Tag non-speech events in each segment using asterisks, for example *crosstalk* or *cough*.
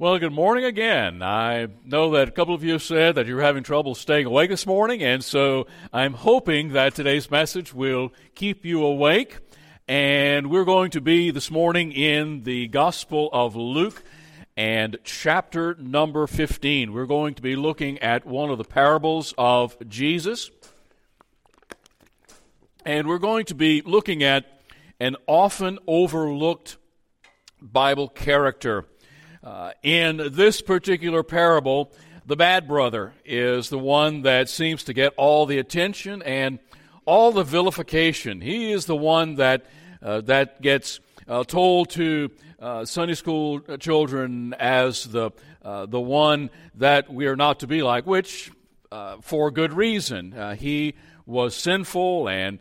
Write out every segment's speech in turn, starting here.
Well, good morning again. I know that a couple of you said that you're having trouble staying awake this morning, and so I'm hoping that today's message will keep you awake. And we're going to be this morning in the Gospel of Luke and chapter number 15. We're going to be looking at one of the parables of Jesus. And we're going to be looking at an often overlooked Bible character. Uh, in this particular parable, the bad brother is the one that seems to get all the attention and all the vilification. He is the one that uh, that gets uh, told to uh, Sunday school children as the uh, the one that we are not to be like, which for good reason. he was sinful and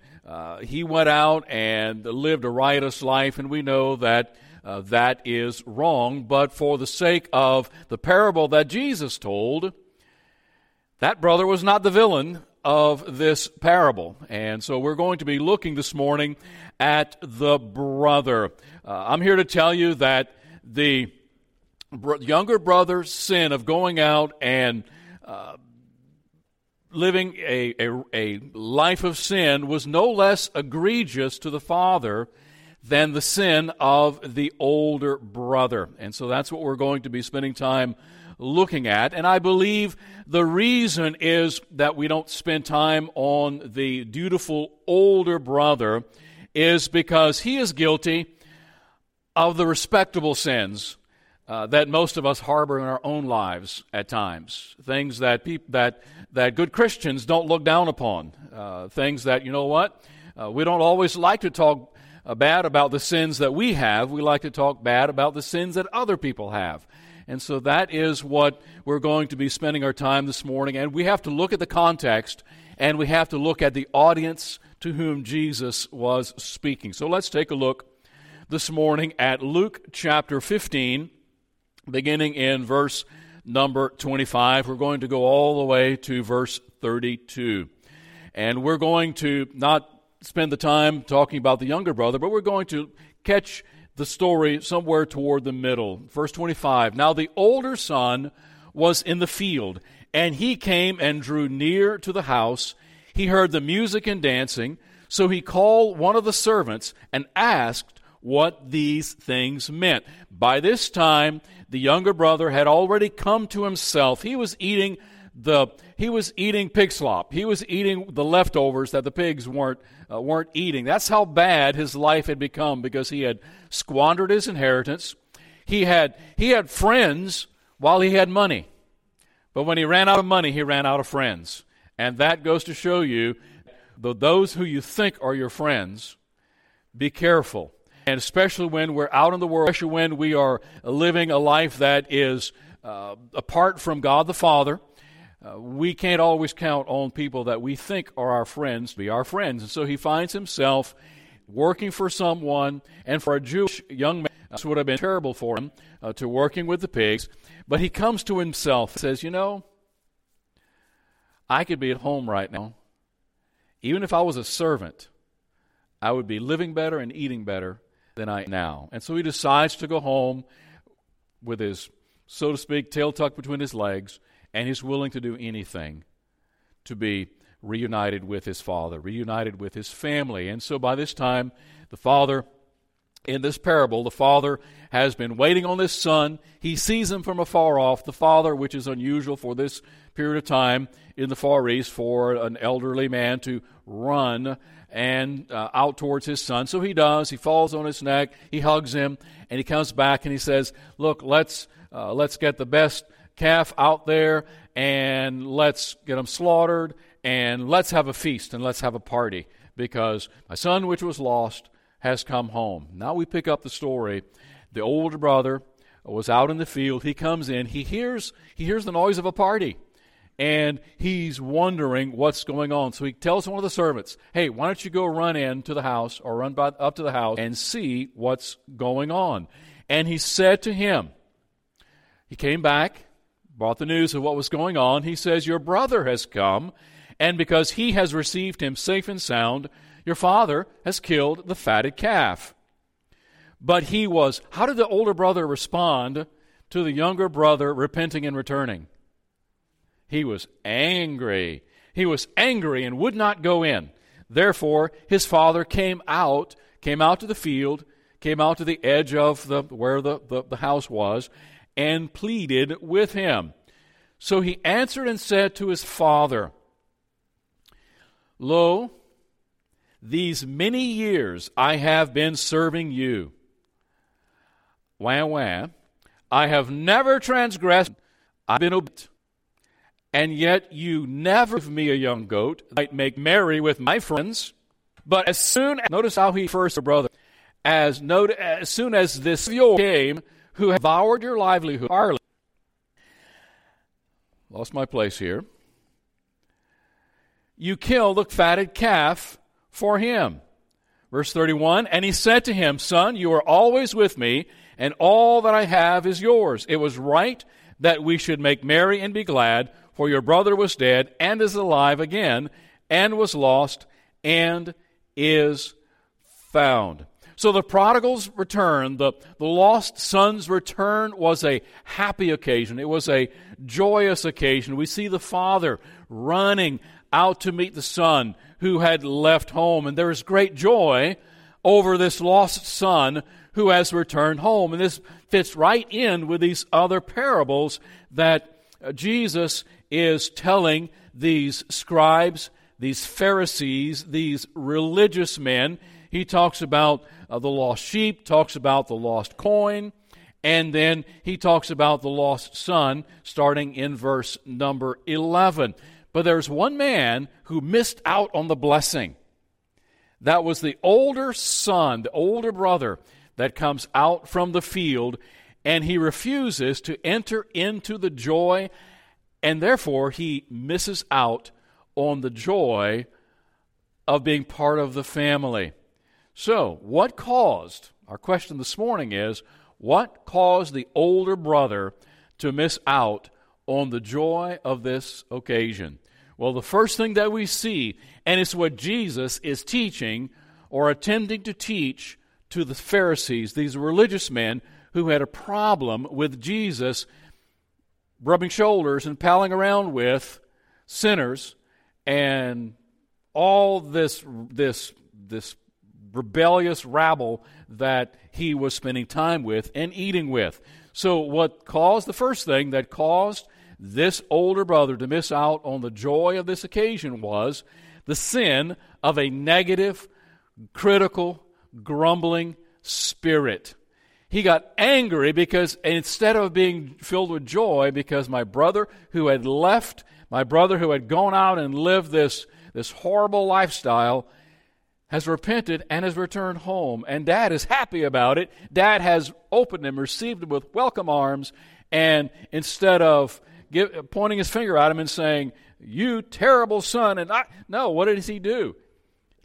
he went out and lived a riotous life, and we know that uh, that is wrong. But for the sake of the parable that Jesus told, that brother was not the villain of this parable. And so we're going to be looking this morning at the brother. Uh, I'm here to tell you that the younger brother's sin of going out and uh, living a, a, a life of sin was no less egregious to the father than the sin of the older brother. And so that's what we're going to be spending time looking at. And I believe the reason is that we don't spend time on the dutiful older brother is because he is guilty of the respectable sins uh, that most of us harbor in our own lives at times. Things that peop- that that good Christians don't look down upon. Uh, things that you know what uh, we don't always like to talk Uh, bad about the sins that we have. We like to talk bad about the sins that other people have. And so that is what we're going to be spending our time this morning. And we have to look at the context and we have to look at the audience to whom Jesus was speaking. So let's take a look this morning at Luke chapter 15, beginning in verse number 25. We're going to go all the way to verse 32. And we're going to not spend the time talking about the younger brother, but we're going to catch the story somewhere toward the middle. Verse 25 Now the older son was in the field, and he came and drew near to the house. He heard the music and dancing, so he called one of the servants and asked what these things meant. By this time, the younger brother had already come to himself. He was eating the he was eating pig slop. He was eating the leftovers that the pigs weren't uh, weren't eating. That's how bad his life had become because he had squandered his inheritance. He had he had friends while he had money. But when he ran out of money, he ran out of friends. And that goes to show you that those who you think are your friends, be careful. And especially when we're out in the world, especially when we are living a life that is uh, apart from God the Father, uh, we can't always count on people that we think are our friends to be our friends. And so he finds himself working for someone, and for a Jewish young man, this would have been terrible for him uh, to working with the pigs. But he comes to himself and says, You know, I could be at home right now. Even if I was a servant, I would be living better and eating better than I am now. And so he decides to go home with his, so to speak, tail tucked between his legs and he's willing to do anything to be reunited with his father, reunited with his family. And so by this time, the father, in this parable, the father has been waiting on this son. He sees him from afar off. The father, which is unusual for this period of time in the Far East for an elderly man to run and uh, out towards his son. So he does. He falls on his neck. He hugs him, and he comes back and he says, "Look, let's uh, let's get the best calf out there and let's get them slaughtered and let's have a feast and let's have a party because my son, which was lost, has come home. Now we pick up the story. The older brother was out in the field. He comes in. He hears he hears the noise of a party, and he's wondering what's going on. So he tells one of the servants, "Hey, why don't you go run in to the house or run by, up to the house and see what's going on?" And he said to him, he came back brought the news of what was going on, he says, Your brother has come, and because he has received him safe and sound, your father has killed the fatted calf. But he was, how did the older brother respond to the younger brother repenting and returning? He was angry. He was angry and would not go in. Therefore, his father came out, came out to the field, came out to the edge of the where the, the, the house was, and pleaded with him. So he answered and said to his father, Lo, these many years I have been serving you. Wah wah. I have never transgressed. I've been obedient. And yet you never give me a young goat. I might make merry with my friends. But as soon as, notice how he first, brother, as, note, as soon as this came, who have devoured your livelihood, harlot, lost my place here. You kill the fatted calf for him. Verse 31 And he said to him, Son, you are always with me, and all that I have is yours. It was right that we should make merry and be glad, for your brother was dead and is alive again, and was lost and is found. So the prodigal's return, the, the lost son's return, was a happy occasion. It was a joyous occasion. We see the father running out to meet the son who had left home, and there is great joy over this lost son who has returned home. And this fits right in with these other parables that Jesus is telling these scribes, these Pharisees, these religious men. He talks about uh, the lost sheep, talks about the lost coin, and then he talks about the lost son starting in verse number 11. But there's one man who missed out on the blessing. That was the older son, the older brother that comes out from the field, and he refuses to enter into the joy, and therefore he misses out on the joy of being part of the family. So, what caused, our question this morning is, what caused the older brother to miss out on the joy of this occasion? Well, the first thing that we see, and it's what Jesus is teaching or attempting to teach to the Pharisees, these religious men who had a problem with Jesus rubbing shoulders and palling around with sinners and all this this this rebellious rabble that he was spending time with and eating with. So, what caused the first thing that caused this older brother to miss out on the joy of this occasion was the sin of a negative, critical, grumbling spirit. He got angry because instead of being filled with joy, because my brother who had left, my brother who had gone out and lived this, this horrible lifestyle, has repented and has returned home. And dad is happy about it. Dad has opened him, received him with welcome arms. And instead of give, pointing his finger at him and saying, You terrible son, and I, no, what does he do?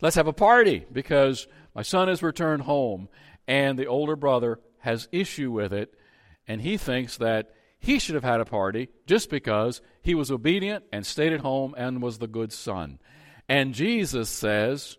Let's have a party because my son has returned home. And the older brother has issue with it. And he thinks that he should have had a party just because he was obedient and stayed at home and was the good son. And Jesus says,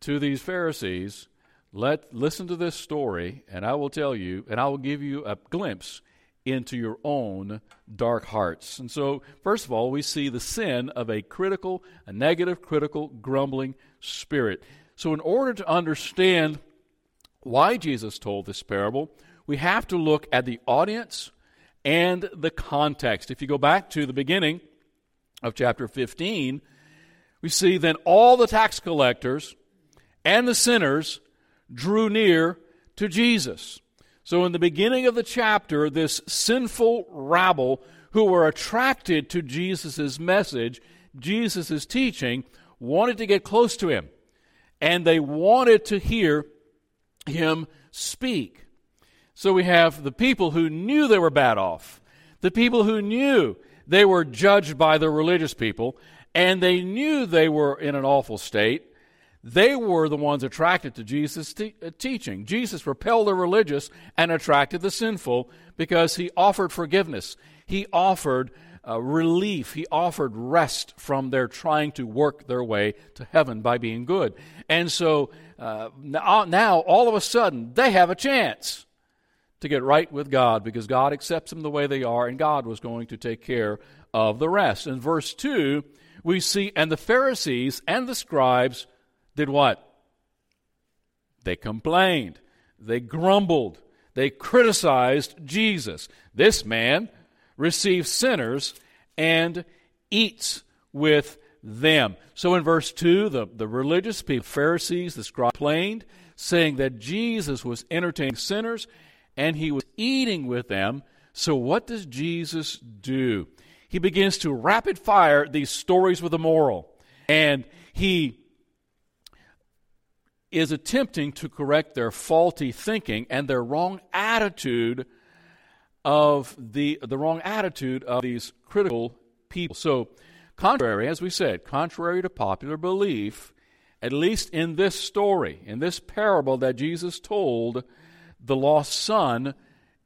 to these Pharisees, let listen to this story, and I will tell you, and I will give you a glimpse into your own dark hearts. And so, first of all, we see the sin of a critical, a negative, critical, grumbling spirit. So, in order to understand why Jesus told this parable, we have to look at the audience and the context. If you go back to the beginning of chapter 15, we see then all the tax collectors and the sinners drew near to Jesus. So, in the beginning of the chapter, this sinful rabble who were attracted to Jesus' message, Jesus' teaching, wanted to get close to him. And they wanted to hear him speak. So, we have the people who knew they were bad off, the people who knew they were judged by the religious people, and they knew they were in an awful state, they were the ones attracted to Jesus' te- uh, teaching. Jesus repelled the religious and attracted the sinful because he offered forgiveness. He offered uh, relief. He offered rest from their trying to work their way to heaven by being good. And so uh, now, now, all of a sudden, they have a chance to get right with God because God accepts them the way they are, and God was going to take care of the rest. In verse 2, we see, and the Pharisees and the scribes did what? They complained, they grumbled, they criticized Jesus. This man receives sinners and eats with them. So in verse 2, the, the religious people, Pharisees, the scribes, complained, saying that Jesus was entertaining sinners and he was eating with them. So what does Jesus do? He begins to rapid fire these stories with a moral. And he is attempting to correct their faulty thinking and their wrong attitude of the, the wrong attitude of these critical people. So, contrary, as we said, contrary to popular belief, at least in this story, in this parable that Jesus told, the lost son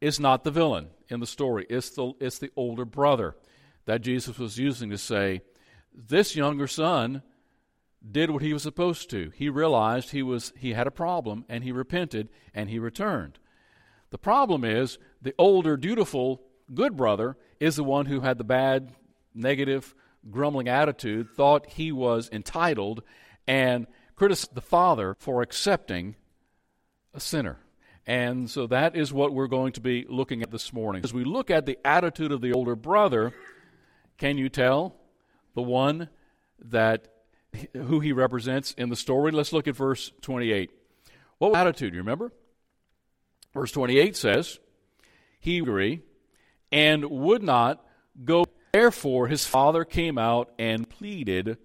is not the villain in the story. It's the, it's the older brother that Jesus was using to say, This younger son did what he was supposed to. He realized he, was, he had a problem and he repented and he returned. The problem is the older, dutiful, good brother is the one who had the bad, negative, grumbling attitude, thought he was entitled, and criticized the father for accepting a sinner. And so that is what we're going to be looking at this morning. As we look at the attitude of the older brother, can you tell the one that who he represents in the story? Let's look at verse 28. What attitude, you remember? Verse 28 says, He agree and would not go. Therefore, his father came out and pleaded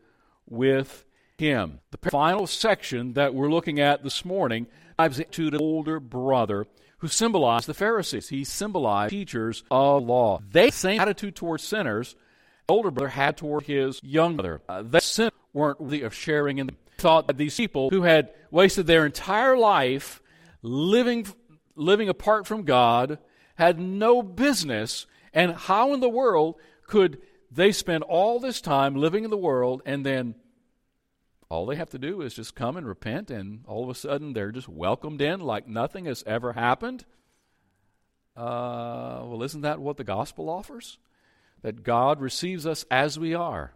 with him. The final section that we're looking at this morning dives to the older brother who symbolized the Pharisees. He symbolized teachers of law. They same attitude towards sinners older brother had toward his young brother. Uh, they sin weren't worthy of sharing in the thought that these people who had wasted their entire life living living apart from God had no business and how in the world could they spend all this time living in the world and then all they have to do is just come and repent, and all of a sudden they're just welcomed in like nothing has ever happened. Uh, well, isn't that what the gospel offers? That God receives us as we are,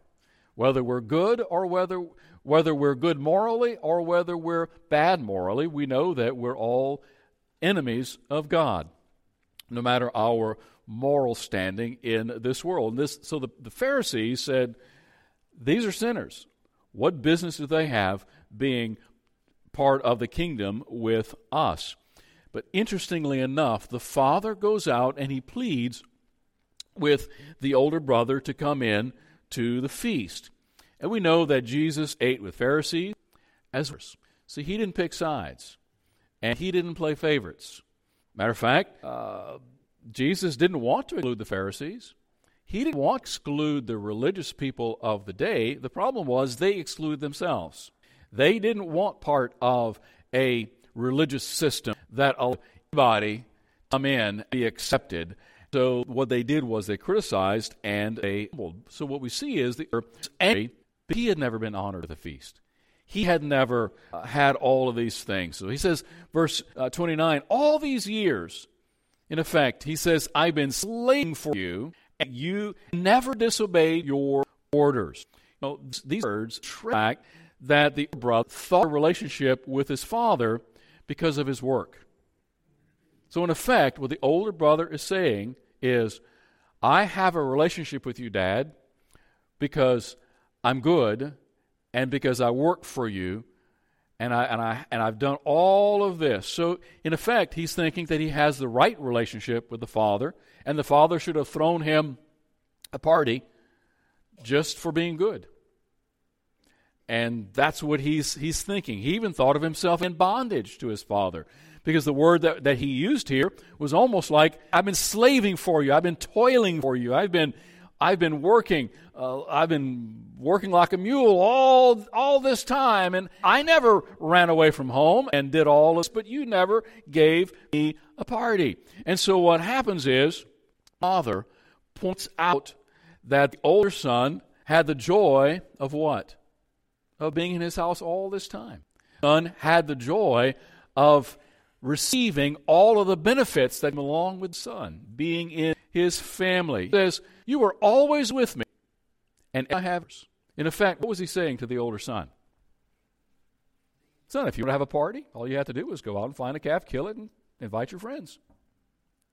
whether we're good or whether whether we're good morally or whether we're bad morally. We know that we're all enemies of God, no matter our moral standing in this world. And this, so the, the Pharisees said, These are sinners. What business do they have being part of the kingdom with us? But interestingly enough, the father goes out and he pleads with the older brother to come in to the feast. And we know that Jesus ate with Pharisees as well. See, he didn't pick sides, and he didn't play favorites. Matter of fact, uh, Jesus didn't want to include the Pharisees. He didn't want to exclude the religious people of the day. The problem was they excluded themselves. They didn't want part of a religious system that allowed anybody to come in and be accepted. So what they did was they criticized and they so what we see is the he had never been honored at the feast. He had never uh, had all of these things. So he says, verse uh, 29, all these years, in effect, he says, I've been slaving for you and you never disobeyed your orders. You know, these words track that the brother thought a relationship with his father because of his work. So, in effect, what the older brother is saying is, I have a relationship with you, Dad, because I'm good and because I work for you and, I, and, I, and I've done all of this. So, in effect, he's thinking that he has the right relationship with the Father, and the Father should have thrown him a party just for being good. And that's what he's, he's thinking. He even thought of himself in bondage to his Father. Because the word that, that he used here was almost like, I've been slaving for you, I've been toiling for you, I've been I've been working, uh, I've been working like a mule all, all this time, and I never ran away from home and did all this, but you never gave me a party. And so what happens is, father points out that the older son had the joy of what? Of being in his house all this time. Son had the joy of receiving all of the benefits that belong with son, being in his family. He says, You were always with me, and I have. In effect, what was he saying to the older son? Son, if you want to have a party, all you have to do is go out and find a calf, kill it, and invite your friends.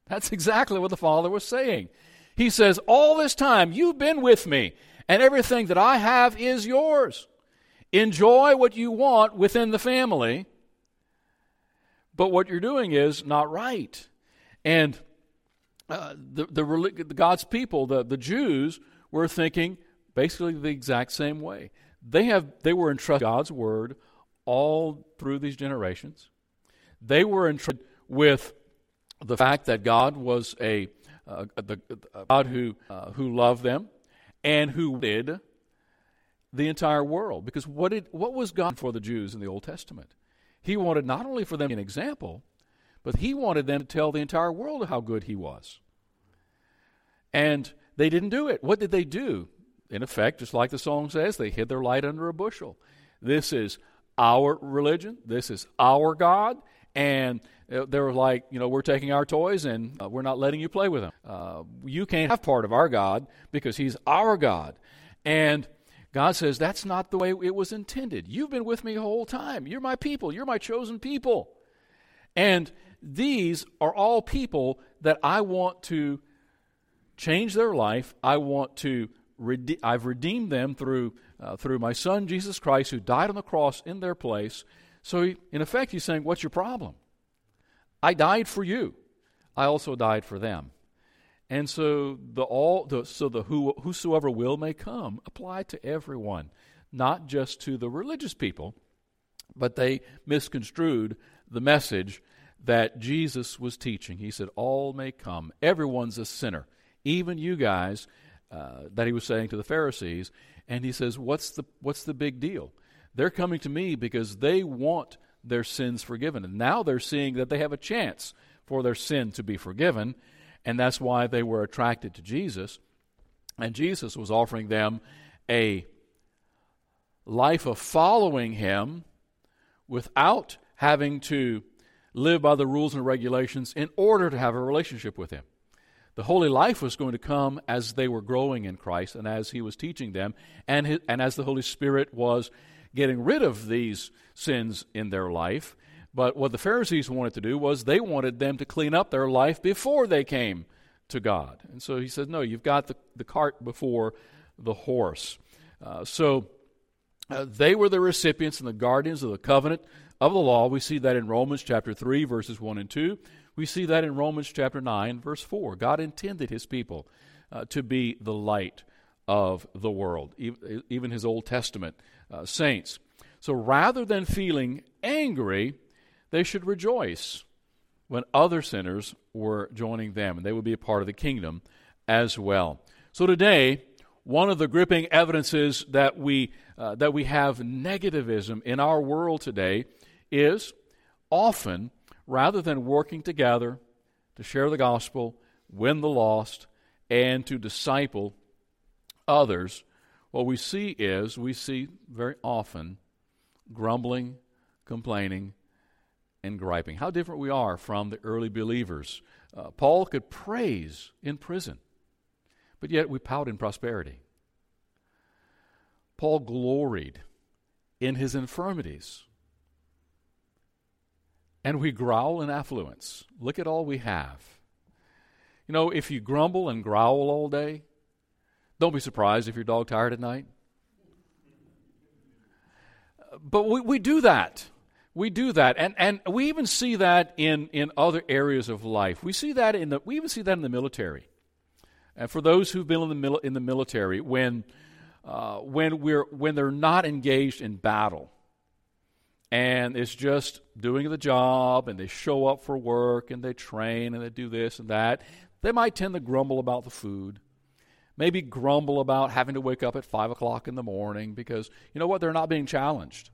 That's exactly what the father was saying. He says, All this time you've been with me, and everything that I have is yours. Enjoy what you want within the family, but what you're doing is not right. And uh, the, the, God's people, the, the Jews, were thinking basically the exact same way. They, have, they were entrusted God's word all through these generations. They were entrusted with the fact that God was a, uh, the, God who, uh, who loved them and who did the entire world. Because what, did, what was God for the Jews in the Old Testament? He wanted not only for them an example, but he wanted them to tell the entire world how good he was. And they didn't do it. What did they do? In effect, just like the song says, they hid their light under a bushel. This is our religion. This is our God. And uh, they were like, you know, we're taking our toys and uh, we're not letting you play with them. Uh, you can't have part of our God because He's our God. And God says, that's not the way it was intended. You've been with me the whole time. You're my people. You're my chosen people. And these are all people that I want to change their life. I want to, rede- I've redeemed them through, uh, through my son, Jesus Christ, who died on the cross in their place. So, he, in effect, he's saying, What's your problem? I died for you. I also died for them. And so the all the so the who, whosoever will may come apply to everyone, not just to the religious people, but they misconstrued the message that Jesus was teaching. He said, "All may come. Everyone's a sinner, even you guys." Uh, that he was saying to the Pharisees, and he says, "What's the what's the big deal? They're coming to me because they want their sins forgiven, and now they're seeing that they have a chance for their sin to be forgiven." And that's why they were attracted to Jesus. And Jesus was offering them a life of following him without having to live by the rules and regulations in order to have a relationship with him. The holy life was going to come as they were growing in Christ and as he was teaching them, and, his, and as the Holy Spirit was getting rid of these sins in their life but what the Pharisees wanted to do was they wanted them to clean up their life before they came to God. And so he said, No, you've got the, the cart before the horse. Uh, so uh, they were the recipients and the guardians of the covenant of the law. We see that in Romans chapter 3, verses 1 and 2. We see that in Romans chapter 9, verse 4. God intended his people uh, to be the light of the world, even his Old Testament uh, saints. So rather than feeling angry, they should rejoice when other sinners were joining them, and they would be a part of the kingdom as well. So today, one of the gripping evidences that we uh, that we have negativism in our world today is often rather than working together to share the gospel, win the lost, and to disciple others, what we see is we see very often grumbling, complaining, and griping. How different we are from the early believers. Uh, Paul could praise in prison, but yet we pout in prosperity. Paul gloried in his infirmities, and we growl in affluence. Look at all we have. You know, if you grumble and growl all day, don't be surprised if your dog tired at night. But we, we do that. We do that, and, and we even see that in, in other areas of life. We see that in the we even see that in the military. And for those who've been in the mil, in the military, when uh, when we're when they're not engaged in battle, and it's just doing the job, and they show up for work, and they train, and they do this and that, they might tend to grumble about the food maybe grumble about having to wake up at 5 o'clock in the morning because, you know what, they're not being challenged.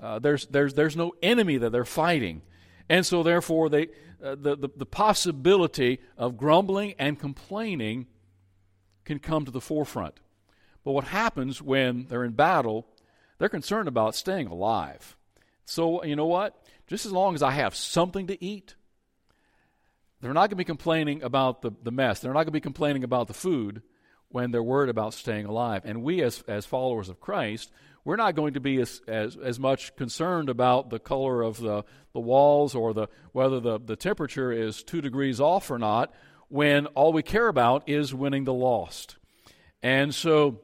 Uh, there's, there's, there's no enemy that they're fighting. And so, therefore, they, uh, the, the, the possibility of grumbling and complaining can come to the forefront. But what happens when they're in battle, they're concerned about staying alive. So, you know what? just as long as I have something to eat, they're not going to be complaining about the, the mess. They're not going to be complaining about the food when they're worried about staying alive. And we, as, as followers of Christ, we're not going to be as, as, as much concerned about the color of the, the walls or the, whether the, the temperature is two degrees off or not when all we care about is winning the lost. And so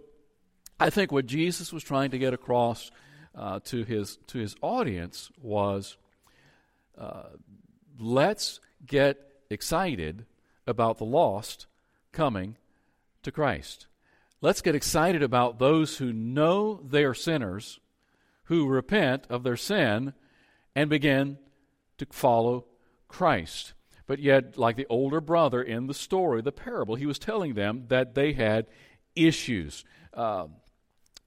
I think what Jesus was trying to get across uh, to, his, to his audience was uh, let's get excited about the lost coming to Christ. Let's get excited about those who know they are sinners, who repent of their sin, and begin to follow Christ. But yet, like the older brother in the story, the parable, he was telling them that they had issues. Uh,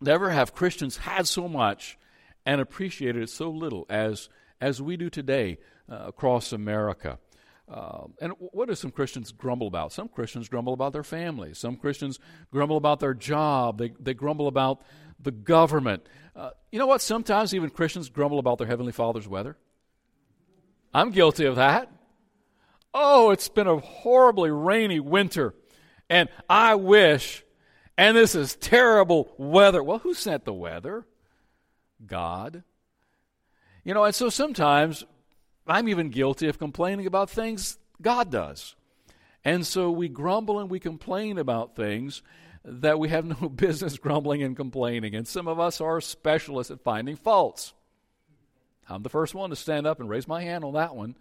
never have Christians had so much and appreciated it so little as, as we do today uh, across America. Uh, and what do some Christians grumble about? Some Christians grumble about their families. Some Christians grumble about their job. They, they grumble about the government. Uh, you know what? Sometimes even Christians grumble about their Heavenly Father's weather. I'm guilty of that. Oh, it's been a horribly rainy winter, and I wish, and this is terrible weather. Well, who sent the weather? God. You know, and so sometimes I'm even guilty of complaining about things God does. And so we grumble and we complain about things that we have *laughs* no business grumbling and complaining. And some of us are specialists at finding faults. I'm the first one to stand up and raise my hand on that one.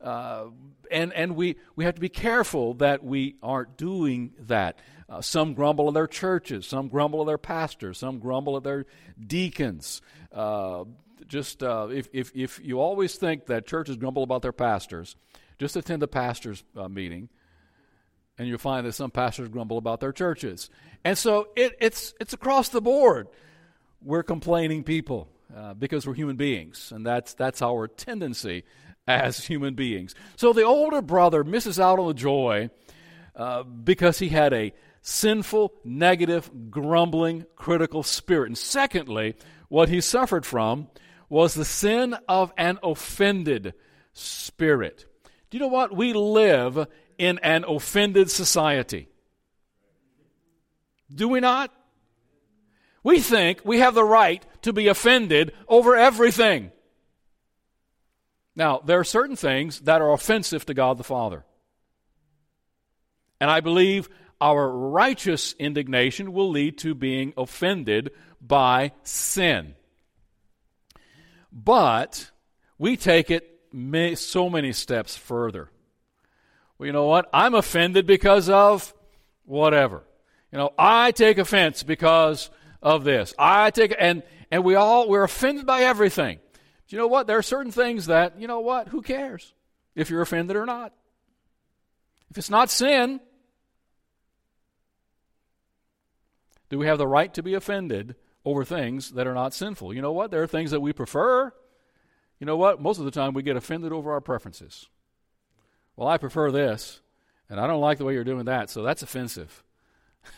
Uh, and and we, we have to be careful that we aren't doing that. Uh, some grumble at their churches, some grumble at their pastors, some grumble at their deacons. Uh, just uh, if, if, if you always think that churches grumble about their pastors, just attend a pastor's uh, meeting, and you'll find that some pastors grumble about their churches. And so it, it's, it's across the board. We're complaining people uh, because we're human beings, and that's, that's our tendency as *laughs* human beings. So the older brother misses out on the joy uh, because he had a sinful, negative, grumbling, critical spirit. And secondly, what he suffered from was the sin of an offended spirit. Do you know what? We live in an offended society. Do we not? We think we have the right to be offended over everything. Now, there are certain things that are offensive to God the Father. And I believe our righteous indignation will lead to being offended by sin. But we take it so many steps further. Well, you know what? I'm offended because of whatever. You know, I take offense because of this. I take and and we all we're offended by everything. Do you know what? There are certain things that, you know what? Who cares if you're offended or not? If it's not sin, do we have the right to be offended over things that are not sinful. You know what? There are things that we prefer. You know what? Most of the time we get offended over our preferences. Well, I prefer this, and I don't like the way you're doing that, so that's offensive.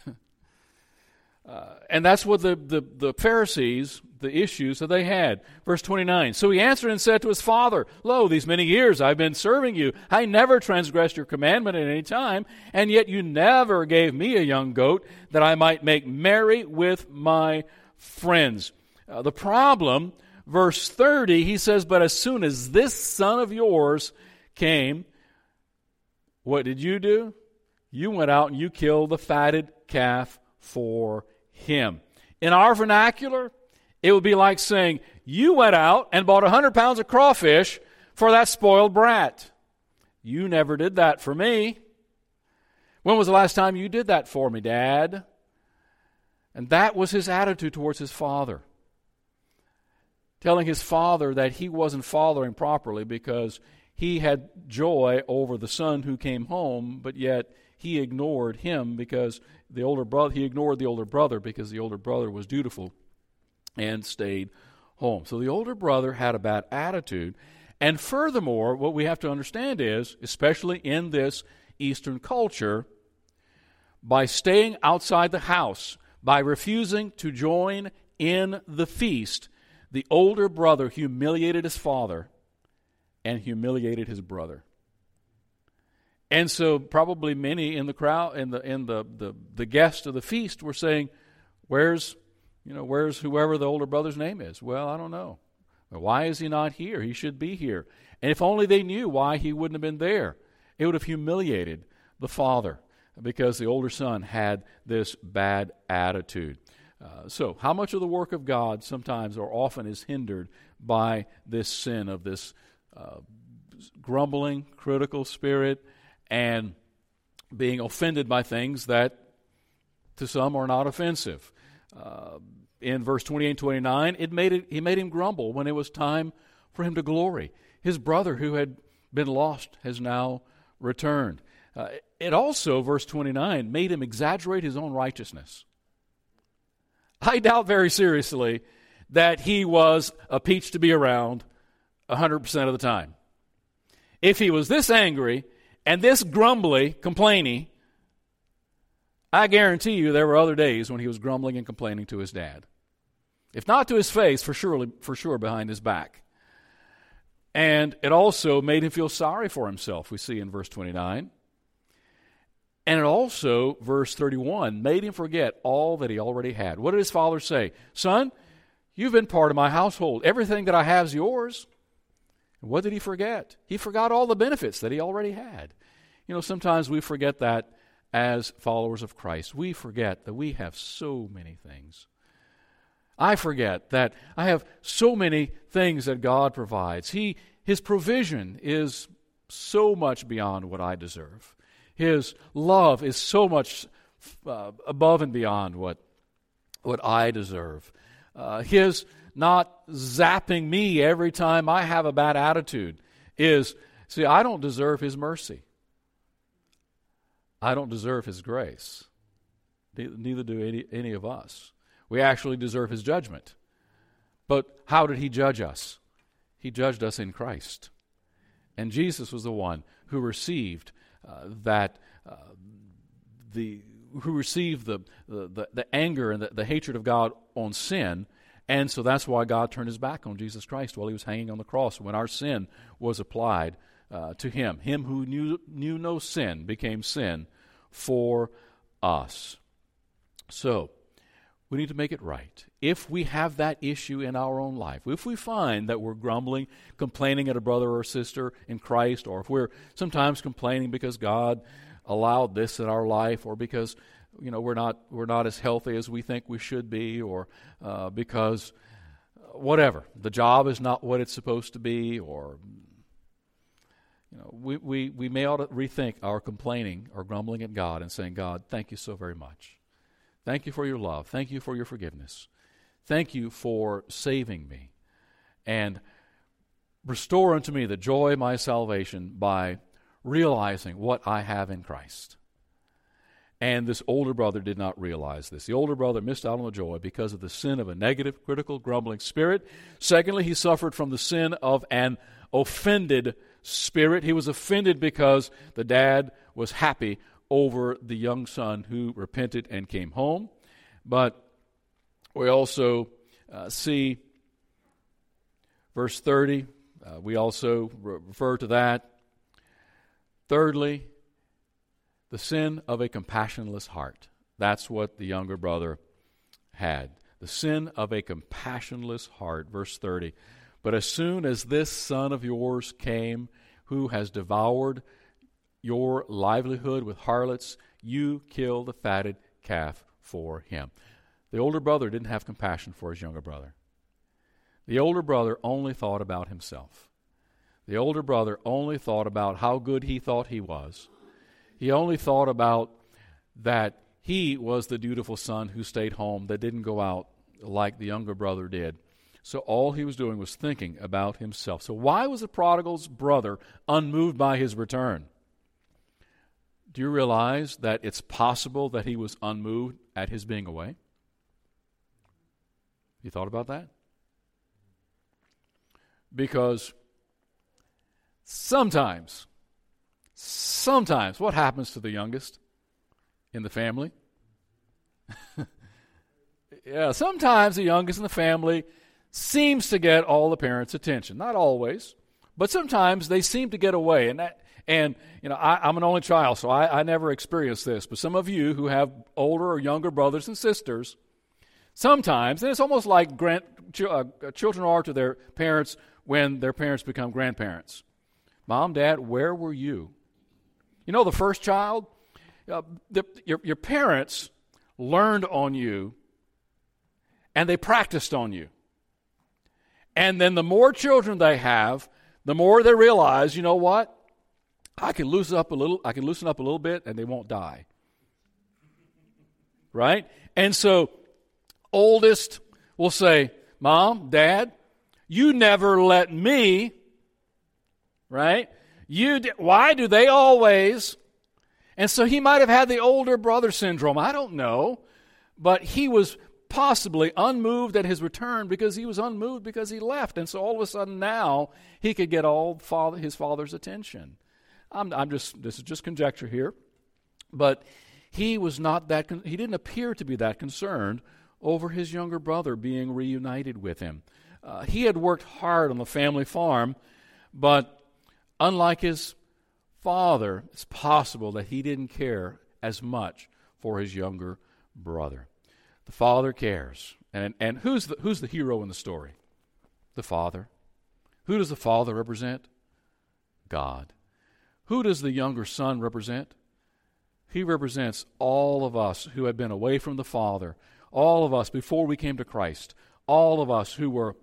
*laughs* uh, and that's what the, the, the Pharisees, the issues that they had. Verse 29 So he answered and said to his father, Lo, these many years I've been serving you. I never transgressed your commandment at any time, and yet you never gave me a young goat that I might make merry with my friends. Uh, the problem, verse 30, he says, But as soon as this son of yours came, what did you do? You went out and you killed the fatted calf for him. In our vernacular, it would be like saying, You went out and bought a 100 pounds of crawfish for that spoiled brat. You never did that for me. When was the last time you did that for me, Dad? And that was his attitude towards his father. Telling his father that he wasn't fathering properly because he had joy over the son who came home, but yet he ignored him because the older brother he ignored the older brother because the older brother was dutiful and stayed home. So the older brother had a bad attitude. And furthermore, what we have to understand is, especially in this Eastern culture, by staying outside the house, by refusing to join in the feast, the older brother humiliated his father and humiliated his brother. And so probably many in the crowd in the in the, the, the guests of the feast were saying, Where's you know, where's whoever the older brother's name is? Well, I don't know. Why is he not here? He should be here. And if only they knew why he wouldn't have been there, it would have humiliated the father because the older son had this bad attitude. Uh, so, how much of the work of God sometimes or often is hindered by this sin of this uh, grumbling, critical spirit, and being offended by things that to some are not offensive? Uh, in verse 28 and 29, it made it, he made him grumble when it was time for him to glory. His brother who had been lost has now returned. Uh, it also, verse 29, made him exaggerate his own righteousness. I doubt very seriously that he was a peach to be around 100% of the time. If he was this angry and this grumbly, complaining, I guarantee you there were other days when he was grumbling and complaining to his dad. If not to his face, for sure, for sure behind his back. And it also made him feel sorry for himself, we see in verse 29. And it also, verse 31, made him forget all that he already had. What did his father say? Son, you've been part of my household. Everything that I have is yours. What did he forget? He forgot all the benefits that he already had. You know, sometimes we forget that as followers of Christ. We forget that we have so many things. I forget that I have so many things that God provides. He, his provision is so much beyond what I deserve. His love is so much uh, above and beyond what, what I deserve. Uh, his not zapping me every time I have a bad attitude is see, I don't deserve His mercy. I don't deserve His grace. Neither do any, any of us. We actually deserve His judgment. But how did He judge us? He judged us in Christ. And Jesus was the one who received that, uh, the, who received the, the, the anger and the, the hatred of God on sin. And so that's why God turned his back on Jesus Christ while he was hanging on the cross when our sin was applied uh, to him. Him who knew, knew no sin became sin for us. So, we need to make it right. If we have that issue in our own life, if we find that we're grumbling, complaining at a brother or sister in Christ, or if we're sometimes complaining because God allowed this in our life, or because you know we're not we're not as healthy as we think we should be, or uh, because whatever the job is not what it's supposed to be, or you know we, we, we may ought to rethink our complaining or grumbling at God and saying, God, thank you so very much. Thank you for your love. Thank you for your forgiveness. Thank you for saving me. And restore unto me the joy of my salvation by realizing what I have in Christ. And this older brother did not realize this. The older brother missed out on the joy because of the sin of a negative, critical, grumbling spirit. Secondly, he suffered from the sin of an offended spirit. He was offended because the dad was happy over the young son who repented and came home. But we also uh, see verse 30, uh, we also refer to that. Thirdly, the sin of a compassionless heart. That's what the younger brother had. The sin of a compassionless heart. Verse 30. But as soon as this son of yours came, who has devoured your livelihood with harlots, you kill the fatted calf for him. The older brother didn't have compassion for his younger brother. The older brother only thought about himself. The older brother only thought about how good he thought he was. He only thought about that he was the dutiful son who stayed home, that didn't go out like the younger brother did. So all he was doing was thinking about himself. So why was the prodigal's brother unmoved by his return? Do you realize that it's possible that he was unmoved at his being away? You thought about that? Because sometimes, sometimes, what happens to the youngest in the family? *laughs* yeah, sometimes the youngest in the family seems to get all the parents' attention. Not always, But sometimes they seem to get away. And, that, and you know, I, am an only child, so I, I never experienced this. But some of you who have older or younger brothers and sisters, sometimes, and it's almost like grand, uh, children are to their parents when their parents become grandparents. Mom, Dad, where were you? You know, the first child, uh, the, your, your parents learned on you and they practiced on you. And then the more children they have, the more they realize, you know what? I can loosen up a little, I can loosen up a little bit and they won't die. Right? And so oldest will say, "Mom, Dad, you never let me." Right? You why do they always? And so he might have had the older brother syndrome. I don't know. But he was possibly unmoved at his return because he was unmoved because he left. And so all of a sudden now he could get all father, his father's attention. I'm, I'm just, this is just conjecture here. But he was not that, he didn't appear to be that concerned over his younger brother being reunited with him. Uh, he had worked hard on the family farm, but unlike his father, it's possible that he didn't care as much for his younger brother. The father cares. And, and who's, the, who's the hero in the story? The father. Who does the father represent? God. Who does the younger son represent? He represents all of us who have been away from the Father, all of us before we came to Christ, all of us who were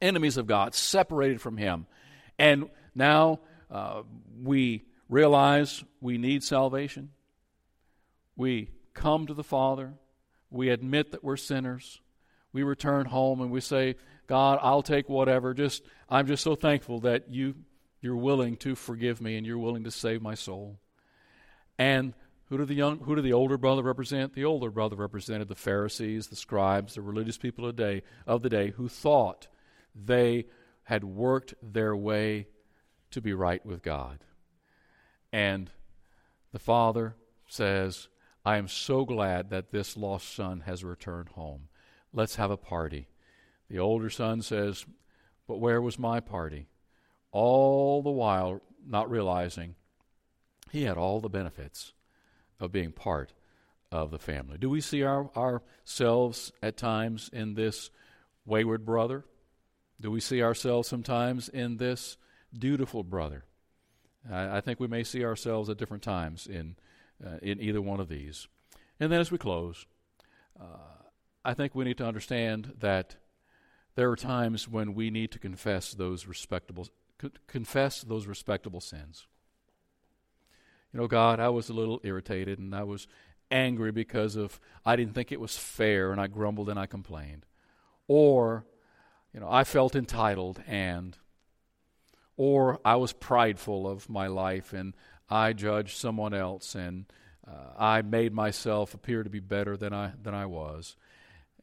enemies of God, separated from Him. And now uh, we realize we need salvation. We come to the Father. We admit that we're sinners. We return home and we say, God, I'll take whatever. Just I'm just so thankful that you you're willing to forgive me and you're willing to save my soul. And who did the young who did the older brother represent? The older brother represented the Pharisees, the scribes, the religious people of the day of the day who thought they had worked their way to be right with God. And the father says, I am so glad that this lost son has returned home. Let's have a party. The older son says, But where was my party? All the while not realizing he had all the benefits of being part of the family. Do we see our, ourselves at times in this wayward brother? Do we see ourselves sometimes in this dutiful brother? I, I think we may see ourselves at different times in uh, in either one of these. And then as we close, uh, I think we need to understand that there are times when we need to confess those respectable confess those respectable sins. You know, God, I was a little irritated and I was angry because of I didn't think it was fair and I grumbled and I complained. Or, you know, I felt entitled and or I was prideful of my life and I judged someone else and uh, I made myself appear to be better than I, than I was.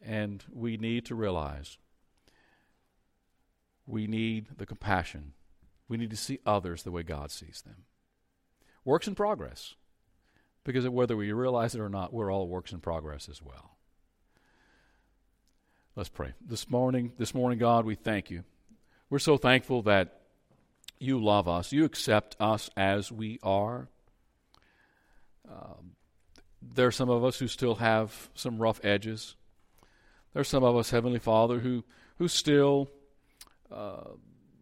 And we need to realize we need the compassion. We need to see others the way God sees them. Works in progress. Because whether we realize it or not, we're all works in progress as well. Let's pray. This morning, this morning, God, we thank you. We're so thankful that you love us. You accept us as we are. Um, there are some of us who still have some rough edges. There are some of us, Heavenly Father, who who still uh,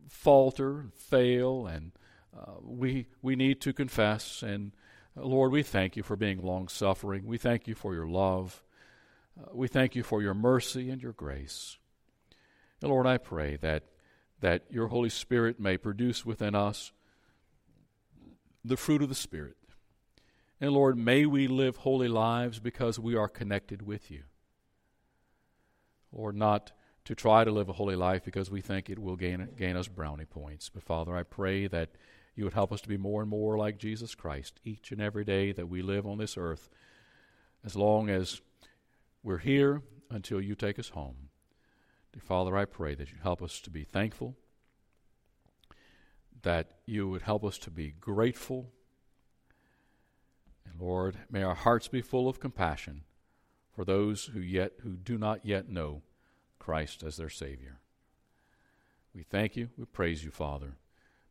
falter, fail, and uh, we we need to confess. And uh, Lord, we thank you for being long suffering. We thank you for your love. Uh, we thank you for your mercy and your grace. And Lord, I pray that that your Holy Spirit may produce within us the fruit of the Spirit. And Lord, may we live holy lives because we are connected with you. Lord, not to try to live a holy life because we think it will gain, gain us brownie points. But Father, I pray that you would help us to be more and more like Jesus Christ each and every day that we live on this earth, as long as we're here until you take us home. Dear Father, I pray that you help us to be thankful, that you would help us to be grateful. And Lord, may our hearts be full of compassion for those who yet who do not yet know Christ as their Savior. We thank you, we praise you, Father.